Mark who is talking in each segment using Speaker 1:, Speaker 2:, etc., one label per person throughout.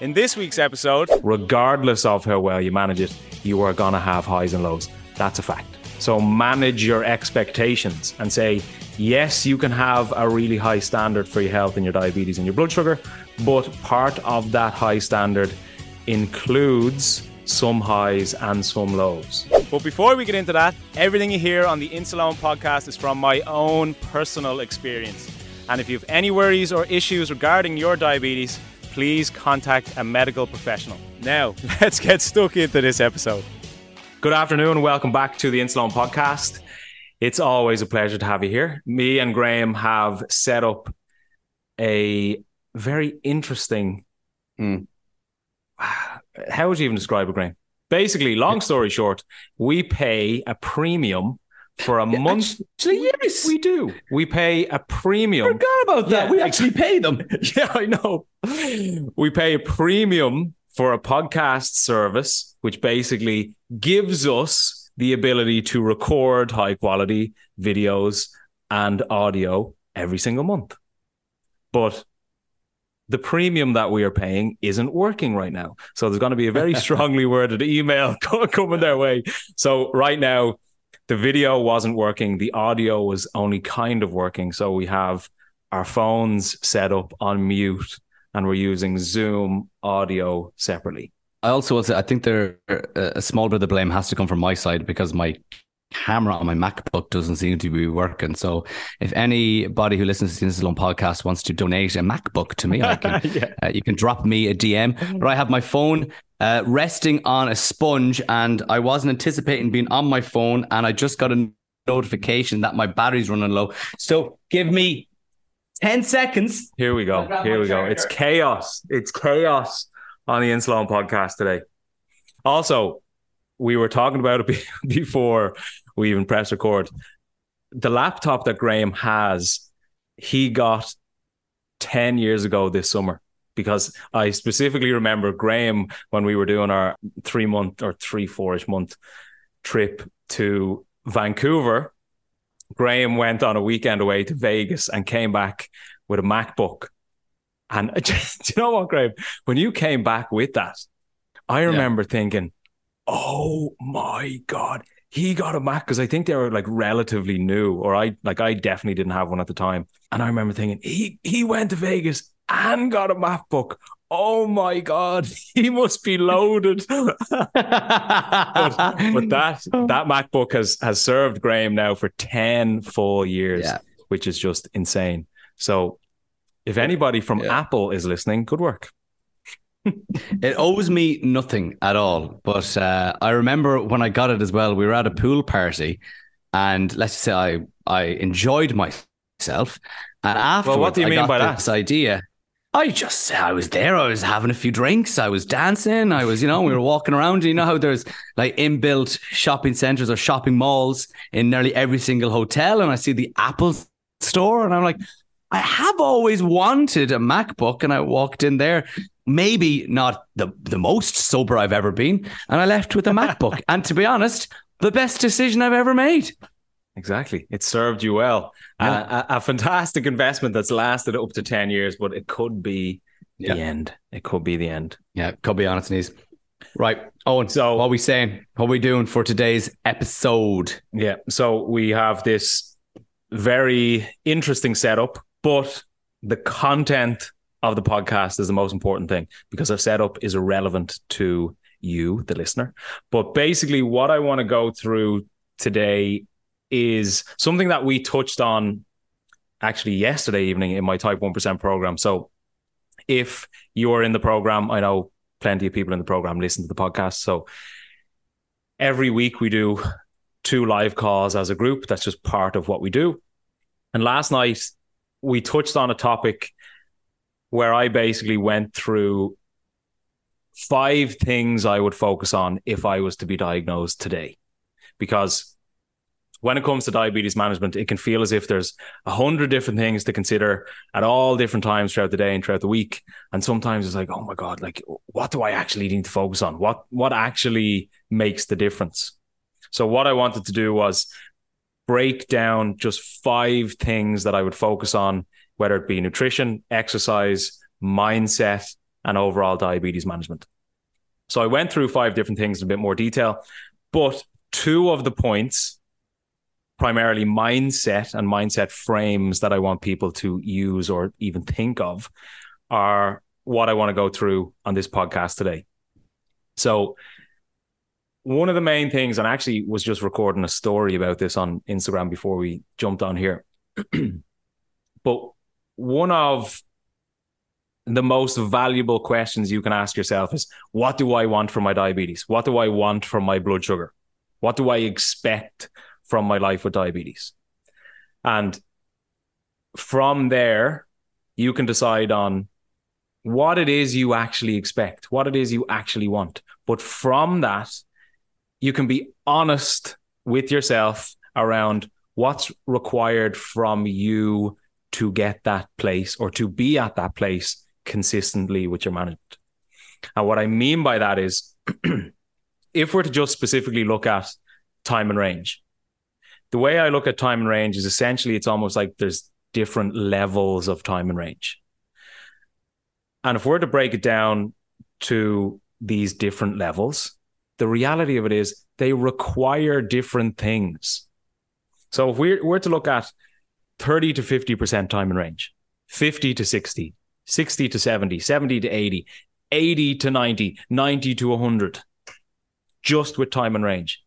Speaker 1: In this week's episode, regardless of how well you manage it, you are going to have highs and lows. That's a fact. So manage your expectations and say, yes, you can have a really high standard for your health and your diabetes and your blood sugar, but part of that high standard includes some highs and some lows. But before we get into that, everything you hear on the Insuleoin podcast is from my own personal experience. And if you have any worries or issues regarding your diabetes, please contact a medical professional. Now, let's get stuck into this episode. Good afternoon, welcome back to the Insuleoin podcast. It's always a pleasure to have you here. Me and Graham have set up a very interesting mm how would you even describe it, Graham? Basically, long story short, we pay a premium for a month.
Speaker 2: Actually, yes,
Speaker 1: we do. We pay a premium.
Speaker 2: I forgot about that. Yeah, we actually pay them.
Speaker 1: yeah, I know. We pay a premium for a podcast service, which basically gives us the ability to record high quality videos and audio every single month. But the premium that we are paying isn't working right now. So there's going to be a very strongly worded email coming their way. So right now, the video wasn't working. The audio was only kind of working. So we have our phones set up on mute and we're using Zoom audio separately.
Speaker 2: I also will say, I think there a small bit of the blame has to come from my side because my camera on my MacBook doesn't seem to be working. So if anybody who listens to the Insuleoin podcast wants to donate a MacBook to me, I can, yeah. uh, you can drop me a DM. But I have my phone uh, resting on a sponge and I wasn't anticipating being on my phone and I just got a notification that my battery's running low. So give me 10 seconds.
Speaker 1: Here we go. Here we go. It's chaos. It's chaos on the Insuleoin podcast today. Also, we were talking about it before we even press record. The laptop that Graham has, he got 10 years ago this summer because I specifically remember Graham when we were doing our three month or three, four ish month trip to Vancouver. Graham went on a weekend away to Vegas and came back with a MacBook. And do you know what, Graham? When you came back with that, I remember yeah. thinking, oh my god he got a mac because i think they were like relatively new or i like i definitely didn't have one at the time and i remember thinking he he went to vegas and got a macbook oh my god he must be loaded but, but, that that macbook has has served graham now for 10 full years yeah. which is just insane so if anybody from yeah. apple is listening good work
Speaker 2: it owes me nothing at all. But uh, I remember when I got it as well, we were at a pool party, and let's just say I I enjoyed myself. And after,
Speaker 1: well, what do you I mean by
Speaker 2: this
Speaker 1: that?
Speaker 2: idea? I just I was there. I was having a few drinks. I was dancing. I was, you know, we were walking around. You know how there's like inbuilt shopping centers or shopping malls in nearly every single hotel, and I see the Apple store, and I'm like, I have always wanted a MacBook, and I walked in there maybe not the, the most sober I've ever been. And I left with a MacBook. and to be honest, the best decision I've ever made.
Speaker 1: Exactly. It served you well. Yeah. Uh, a, a, fantastic investment that's lasted up to 10 years, but it could be yeah. the end. It could be the end.
Speaker 2: Yeah, could be on its knees. Right. Oh, and so what are we saying? What are we doing for today's episode?
Speaker 1: Yeah. So we have this very interesting setup, but the content of the podcast is the most important thing because our setup is irrelevant to you, the listener. But basically, what I want to go through today is something that we touched on actually yesterday evening in my Type 1% program. So if you're in the program, I know plenty of people in the program listen to the podcast. So every week we do two live calls as a group. That's just part of what we do. And last night we touched on a topic where I basically went through five things I would focus on if I was to be diagnosed today. Because when it comes to diabetes management, it can feel as if there's a hundred different things to consider at all different times throughout the day and throughout the week. And sometimes it's like, oh my God, like what do I actually need to focus on? What what actually makes the difference? So what I wanted to do was break down just five things that I would focus on, whether it be nutrition, exercise, mindset, and overall diabetes management. So I went through five different things in a bit more detail, but two of the points primarily mindset and mindset frames that I want people to use or even think of are what I want to go through on this podcast today. So, one of the main things, and I actually was just recording a story about this on Instagram before we jumped on here. but one of the most valuable questions you can ask yourself is what do I want for my diabetes? What do I want for my blood sugar? What do I expect from my life with diabetes. And from there, you can decide on what it is you actually expect, what it is you actually want. But from that, you can be honest with yourself around what's required from you to get that place or to be at that place consistently with your management. And what I mean by that is if we're to just specifically look at time in range, the way I look at time in range is essentially it's almost like there's different levels of time in range. And if we're to break it down to these different levels, the reality of it is they require different things. So if we're, we're to look at 30 to 50% time in range, 50 to 60, 60 to 70, 70 to 80, 80 to 90, 90 to 100, just with time in range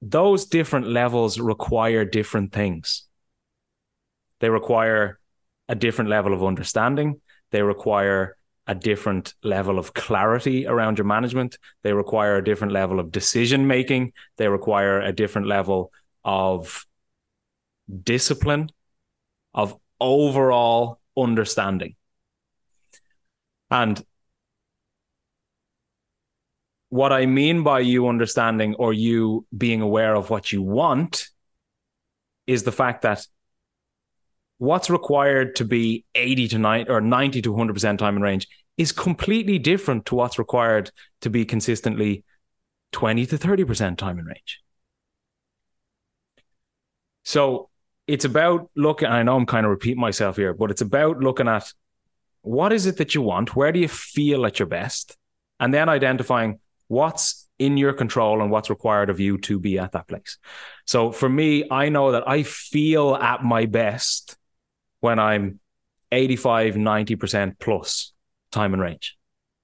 Speaker 1: those different levels require different things. They require a different level of understanding. They require a different level of clarity around your management. They require a different level of decision making. They require a different level of discipline, of overall understanding. And what I mean by you understanding or you being aware of what you want is the fact that what's required to be 80 to 90 or 90 to 100% time in range is completely different to what's required to be consistently 20 to 30% time in range. So it's about looking, I know I'm kind of repeating myself here, but it's about looking at what is it that you want? Where do you feel at your best? And then identifying what's in your control and what's required of you to be at that place. So for me, I know that I feel at my best when I'm 85, 90% plus time in range.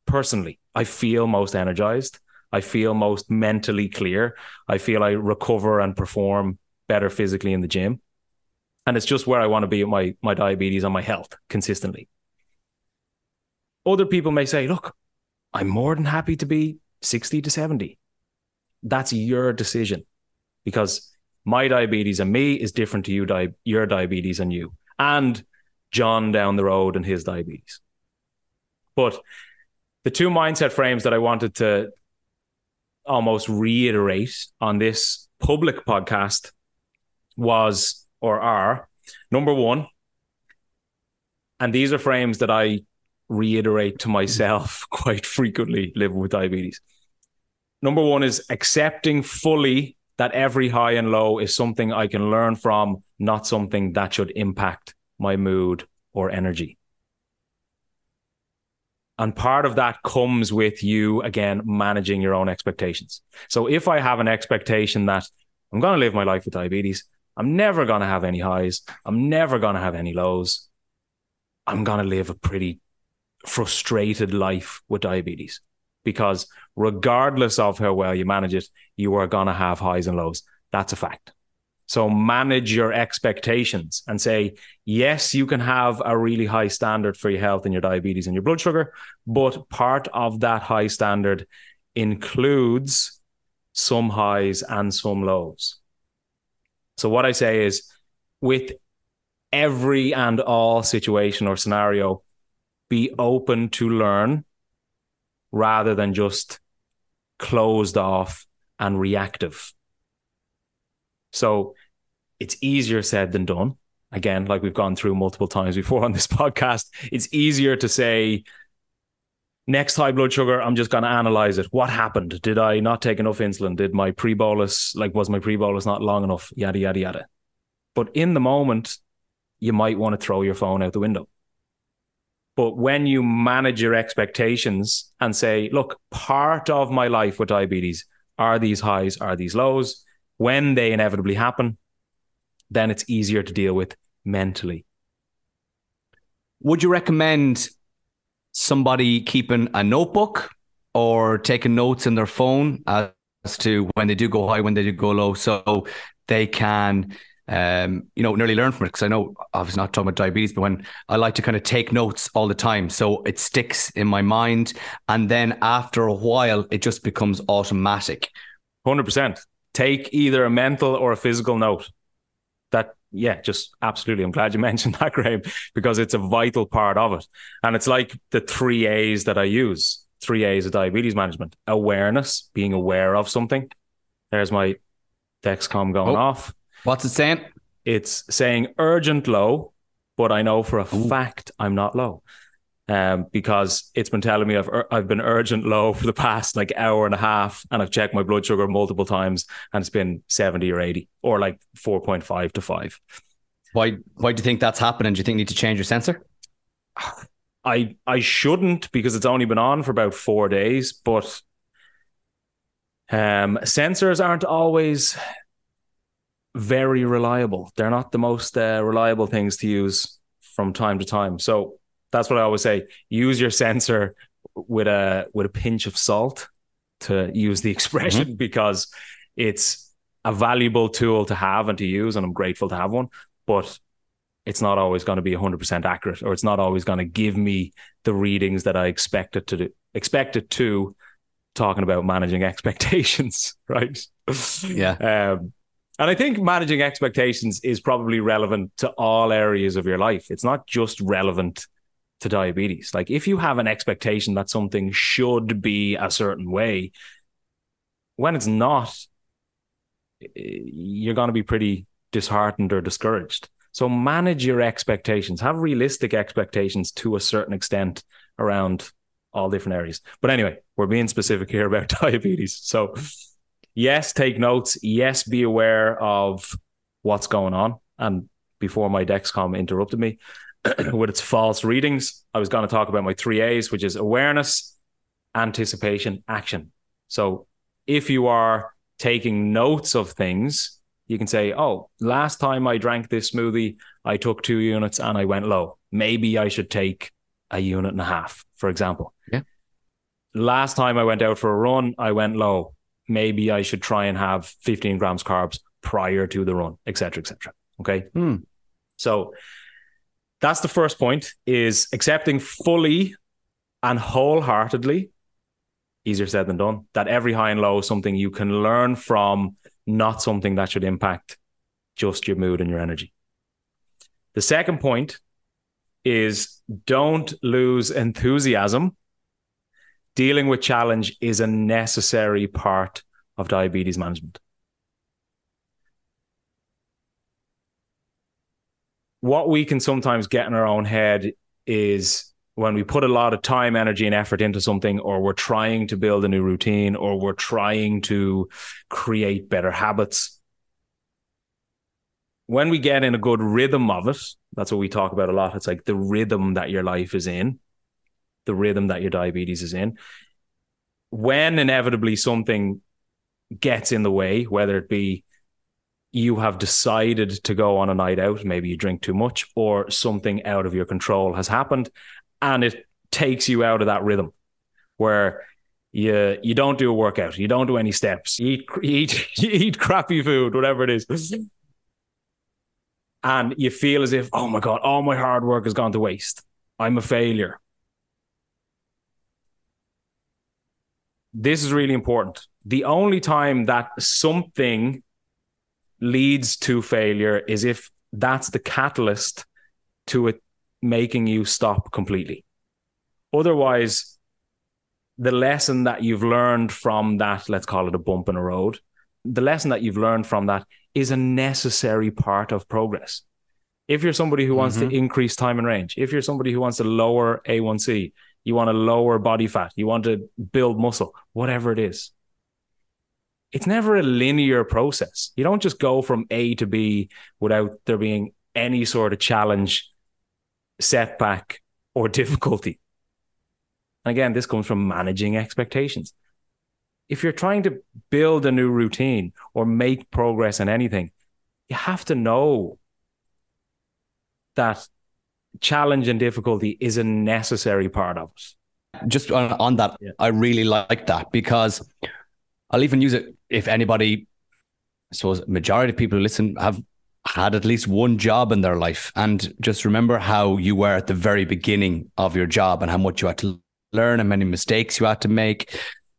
Speaker 1: Personally, I feel most energized. I feel most mentally clear. I feel I recover and perform better physically in the gym. And it's just where I want to be with my, my diabetes and my health consistently. Other people may say, look, I'm more than happy to be 60 to 70. That's your decision because my diabetes and me is different to you, di- your diabetes and you, and John down the road and his diabetes. But the two mindset frames that I wanted to almost reiterate on this public podcast was or are number one, and these are frames that I reiterate to myself quite frequently living with diabetes number one is accepting fully that every high and low is something I can learn from, not something that should impact my mood or energy. And part of that comes with you, again, managing your own expectations. So if I have an expectation that I'm going to live my life with diabetes, I'm never going to have any highs, I'm never going to have any lows, I'm going to live a pretty frustrated life with diabetes because regardless of how well you manage it, you are going to have highs and lows. That's a fact. So manage your expectations and say, yes, you can have a really high standard for your health and your diabetes and your blood sugar, but part of that high standard includes some highs and some lows. So what I say is with every and all situation or scenario, be open to learn rather than just closed off and reactive. So it's easier said than done. Again, like we've gone through multiple times before on this podcast, it's easier to say, next high blood sugar, I'm just going to analyze it. What happened? Did I not take enough insulin? Did my pre bolus, like, was my pre bolus not long enough? Yada, yada, yada. But in the moment, you might want to throw your phone out the window. But when you manage your expectations and say, look, part of my life with diabetes are these highs, are these lows when they inevitably happen, then it's easier to deal with mentally.
Speaker 2: Would you recommend somebody keeping a notebook or taking notes in their phone as to when they do go high, when they do go low, so they can um, you know, nearly learn from it because I know obviously not talking about diabetes, but when I like to kind of take notes all the time, so it sticks in my mind, and then after a while, it just becomes automatic.
Speaker 1: Hundred percent take either a mental or a physical note. That, yeah, just absolutely. I'm glad you mentioned that, Graham, because it's a vital part of it. And it's like the three A's that I use three A's of diabetes management awareness, being aware of something. There's my Dexcom going oh, off.
Speaker 2: What's it saying?
Speaker 1: It's saying urgent low, but I know for a Ooh. fact I'm not low um, because it's been telling me I've I've been urgent low for the past like hour and a half, and I've checked my blood sugar multiple times, and it's been seventy or eighty, or like four point five to five.
Speaker 2: Why Why do you think that's happening? Do you think you need to change your sensor?
Speaker 1: I I shouldn't because it's only been on for about four days, but um, sensors aren't always very reliable. They're not the most uh, reliable things to use from time to time. So that's what I always say. Use your sensor with a with a pinch of salt to use the expression mm-hmm. because it's a valuable tool to have and to use, and I'm grateful to have one. But it's not always going to be 100% accurate, or it's not always going to give me the readings that I expect it to do, expect it to. Talking about managing expectations, right?
Speaker 2: Yeah.
Speaker 1: Um, and I think managing expectations is probably relevant to all areas of your life. It's not just relevant to diabetes. Like if you have an expectation that something should be a certain way, when it's not, eh, you're going to be pretty disheartened or discouraged. So manage your expectations, have realistic expectations to a certain extent around all different areas. But anyway, we're being specific here about diabetes. So, yes, take notes. Yes, be aware of what's going on. And before my Dexcom interrupted me, with its false readings. I was going to talk about my three A's, which is awareness, anticipation, action. So if you are taking notes of things, you can say, oh, last time I drank this smoothie, I took two units and I went low. Maybe I should take a unit and a half, for example.
Speaker 2: Yeah.
Speaker 1: Last time I went out for a run, I went low. Maybe I should try and have 15 grams carbs prior to the run, etc., etc. Okay.
Speaker 2: Hmm.
Speaker 1: So that's the first point is accepting fully and wholeheartedly easier said than done that every high and low is something you can learn from not something that should impact just your mood and your energy the second point is don't lose enthusiasm dealing with challenge is a necessary part of diabetes management. What we can sometimes get in our own head is when we put a lot of time, energy, and effort into something, or we're trying to build a new routine, or we're trying to create better habits, when we get in a good rhythm of it, that's what we talk about a lot. It's like the rhythm that your life is in, the rhythm that your diabetes is in. When inevitably something gets in the way, whether it be you have decided to go on a night out, maybe you drink too much, or something out of your control has happened, and it takes you out of that rhythm where you you don't do a workout, you don't do any steps, you eat you eat you eat crappy food, whatever it is. And you feel as if, oh my God, all my hard work has gone to waste. I'm a failure. This is really important. The only time that something leads to failure is if that's the catalyst to it making you stop completely. Otherwise, the lesson that you've learned from that, let's call it a bump in a road, the lesson that you've learned from that is a necessary part of progress. If you're somebody who wants mm-hmm. to increase time in range, if you're somebody who wants to lower A1C, you want to lower body fat, you want to build muscle, whatever it is, it's never a linear process. You don't just go from A to B without there being any sort of challenge, setback, or difficulty. And again, this comes from managing expectations. If you're trying to build a new routine or make progress in anything, you have to know that challenge and difficulty is a necessary part of it.
Speaker 2: Just on, on that, yeah. I really like that because I'll even use it if anybody, I suppose, majority of people who listen have had at least one job in their life. And just remember how you were at the very beginning of your job and how much you had to learn and many mistakes you had to make.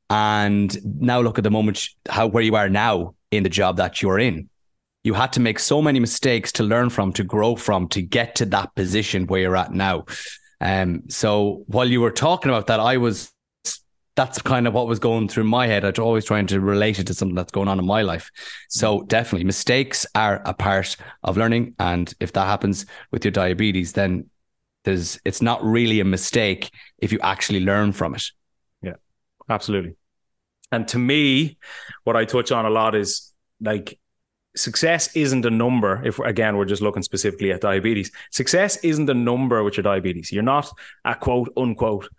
Speaker 2: And now look at the moment, how where you are now in the job that you're in. You had to make so many mistakes to learn from, to grow from, to get to that position where you're at now. Um, so while you were talking about that, I was that's kind of what was going through my head. I'd always trying to relate it to something that's going on in my life. So definitely mistakes are a part of learning. And if that happens with your diabetes, then there's it's not really a mistake if you actually learn from it.
Speaker 1: Yeah, absolutely. And to me, what I touch on a lot is like success isn't a number. If again, we're just looking specifically at diabetes, success isn't a number with your diabetes. You're not a quote unquote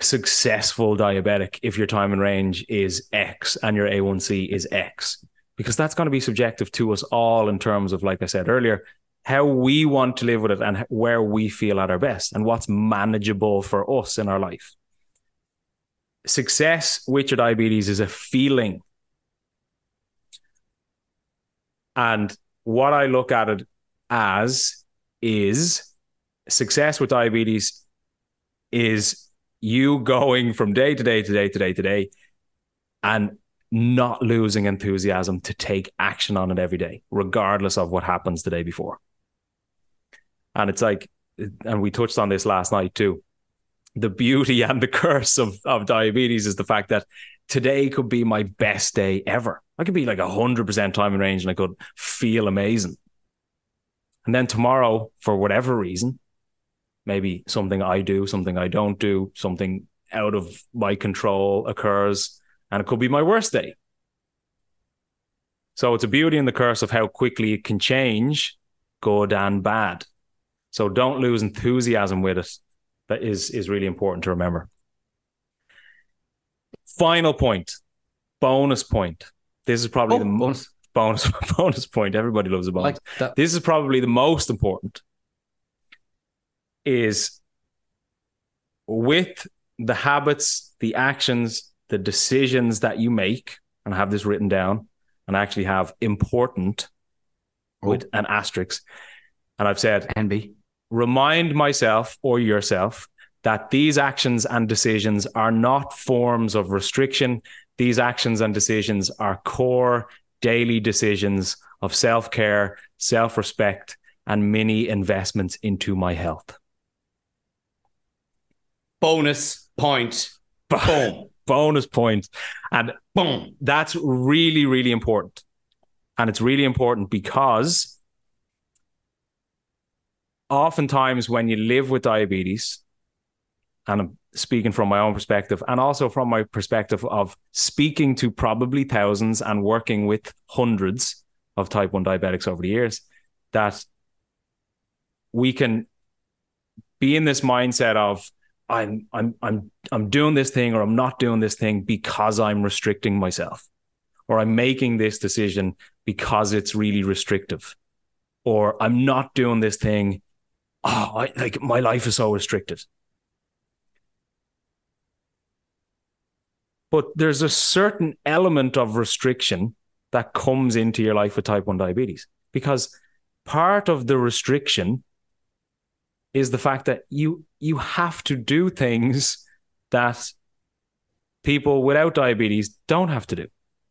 Speaker 1: successful diabetic if your time in range is X and your A1C is X, because that's going to be subjective to us all in terms of, like I said earlier, how we want to live with it and where we feel at our best and what's manageable for us in our life. Success with your diabetes is a feeling. And what I look at it as is success with diabetes is you going from day to day to day to day to day and not losing enthusiasm to take action on it every day, regardless of what happens the day before. And it's like, and we touched on this last night too. The beauty and the curse of, of diabetes is the fact that today could be my best day ever. I could be like 100% time in range and I could feel amazing. And then tomorrow, for whatever reason, maybe something I do, something I don't do, something out of my control occurs, and it could be my worst day. So it's a beauty and the curse of how quickly it can change, good and bad. So don't lose enthusiasm with it. That is is really important to remember. Final point, bonus point. This is probably oh, the most bonus bonus point. Everybody loves a bonus. Like this is probably the most important is with the habits, the actions, the decisions that you make, and I have this written down, and I actually have important oh. with an asterisk. And I've said,
Speaker 2: envy.
Speaker 1: Remind myself or yourself that these actions and decisions are not forms of restriction. These actions and decisions are core daily decisions of self care, self respect, and many investments into my health
Speaker 2: bonus point. Boom.
Speaker 1: bonus point. And boom. That's really, really important. And it's really important because oftentimes when you live with diabetes, and I'm speaking from my own perspective, and also from my perspective of speaking to probably thousands and working with hundreds of type 1 diabetics over the years, that we can be in this mindset of I'm I'm I'm I'm doing this thing or I'm not doing this thing because I'm restricting myself or I'm making this decision because it's really restrictive or I'm not doing this thing. Oh I, like my life is so restricted but there's a certain element of restriction that comes into your life with type 1 diabetes because part of the restriction is the fact that you you have to do things that people without diabetes don't have to do.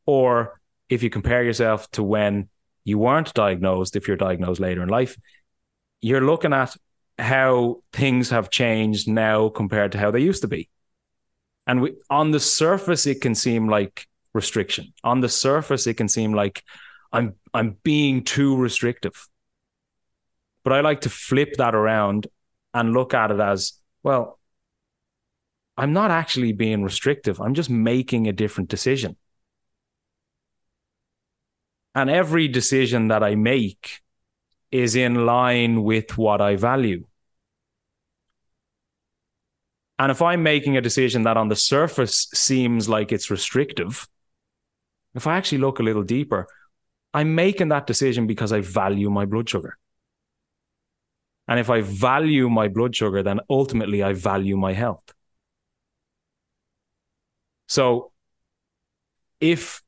Speaker 1: Or if you compare yourself to when you weren't diagnosed if you're diagnosed later in life you're looking at how things have changed now compared to how they used to be and we, on the surface it can seem like restriction on the surface it can seem like i'm i'm being too restrictive but i like to flip that around and look at it as well, I'm not actually being restrictive. I'm just making a different decision. And every decision that I make is in line with what I value. And if I'm making a decision that on the surface seems like it's restrictive, if I actually look a little deeper, I'm making that decision because I value my blood sugar. And if I value my blood sugar, then ultimately I value my health. So if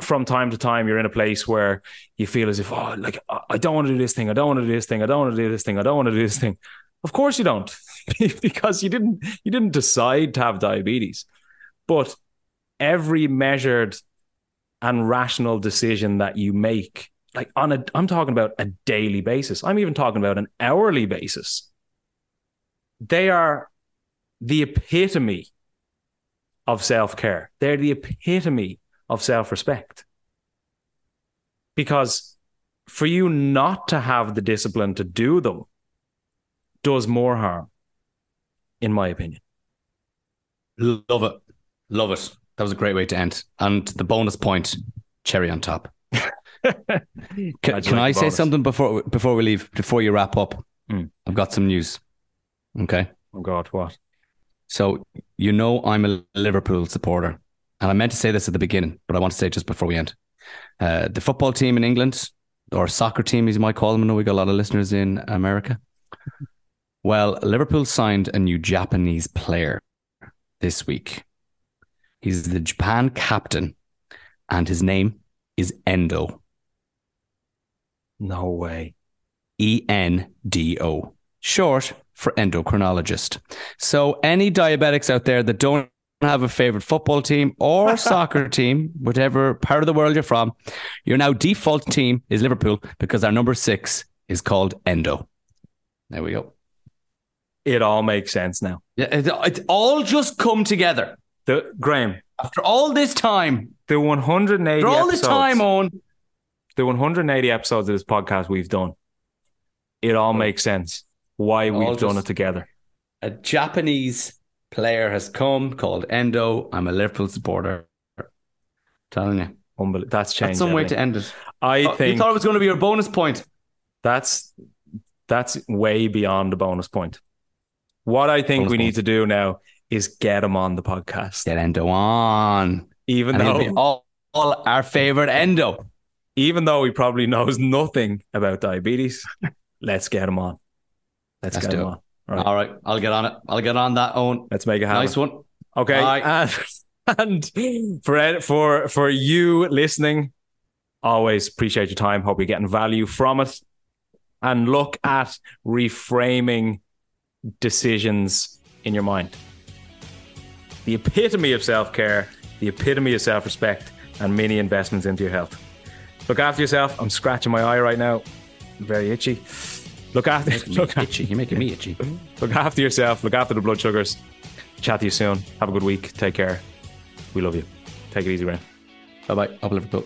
Speaker 1: from time to time you're in a place where you feel as if, oh, like, I don't want to do this thing, I don't want to do this thing, I don't want to do this thing, I don't want to do this thing. Of course you don't, because you didn't you didn't decide to have diabetes. But every measured and rational decision that you make like on a I'm talking about a daily basis. I'm even talking about an hourly basis. They are the epitome of self-care. They're the epitome of self-respect. Because for you not to have the discipline to do them does more harm, in my opinion.
Speaker 2: Love it. Love it. That was a great way to end. And the bonus point, cherry on top can, can I say something before before we leave? Before you wrap up, mm. I've got some news. Okay.
Speaker 1: Oh God, what?
Speaker 2: So you know I'm a Liverpool supporter, and I meant to say this at the beginning, but I want to say it just before we end. Uh, the football team in England, or soccer team, as you might call them. I know we got a lot of listeners in America. Well, Liverpool signed a new Japanese player this week. He's the Japan captain, and his name is Endo.
Speaker 1: No way.
Speaker 2: E N D O, short for endocrinologist. So, any diabetics out there that don't have a favorite football team or soccer team, whatever part of the world you're from, your now default team is Liverpool because our number six is called Endo. There we go.
Speaker 1: It all makes sense now.
Speaker 2: Yeah, it, it all just come together.
Speaker 1: The Graham,
Speaker 2: after all this time,
Speaker 1: the 180 after
Speaker 2: all
Speaker 1: this
Speaker 2: time on
Speaker 1: the 180 episodes of this podcast we've done, it all makes sense why we've done it together.
Speaker 2: A Japanese player has come called Endo. I'm a Liverpool supporter. I'm telling you.
Speaker 1: Unbel- that's changed.
Speaker 2: That's some way to end it.
Speaker 1: I
Speaker 2: oh,
Speaker 1: think
Speaker 2: you thought it was going to be your bonus point.
Speaker 1: That's that's way beyond a bonus point. What I think we need to do now is get him on the podcast.
Speaker 2: Get Endo on.
Speaker 1: Even and though
Speaker 2: all, all our favorite Endo
Speaker 1: even though he probably knows nothing about diabetes, let's get him on. Let's, let's get him on.
Speaker 2: All right. All right. I'll get on it. I'll get on that Eoin.
Speaker 1: Let's make it happen.
Speaker 2: Nice one.
Speaker 1: Okay. And, and for for for you listening, always appreciate your time. Hope you're getting value from it. And look at reframing decisions in your mind. The epitome of self care, the epitome of self respect, and many investments into your health. Look after yourself. I'm scratching my eye right now. I'm very itchy. Look after
Speaker 2: look itchy. You're making me itchy.
Speaker 1: Look after yourself. Look after the blood sugars. Chat to you soon. Have a good week. Take care. We love you. Take it easy, Ryan.
Speaker 2: Bye bye. Up Liverpool.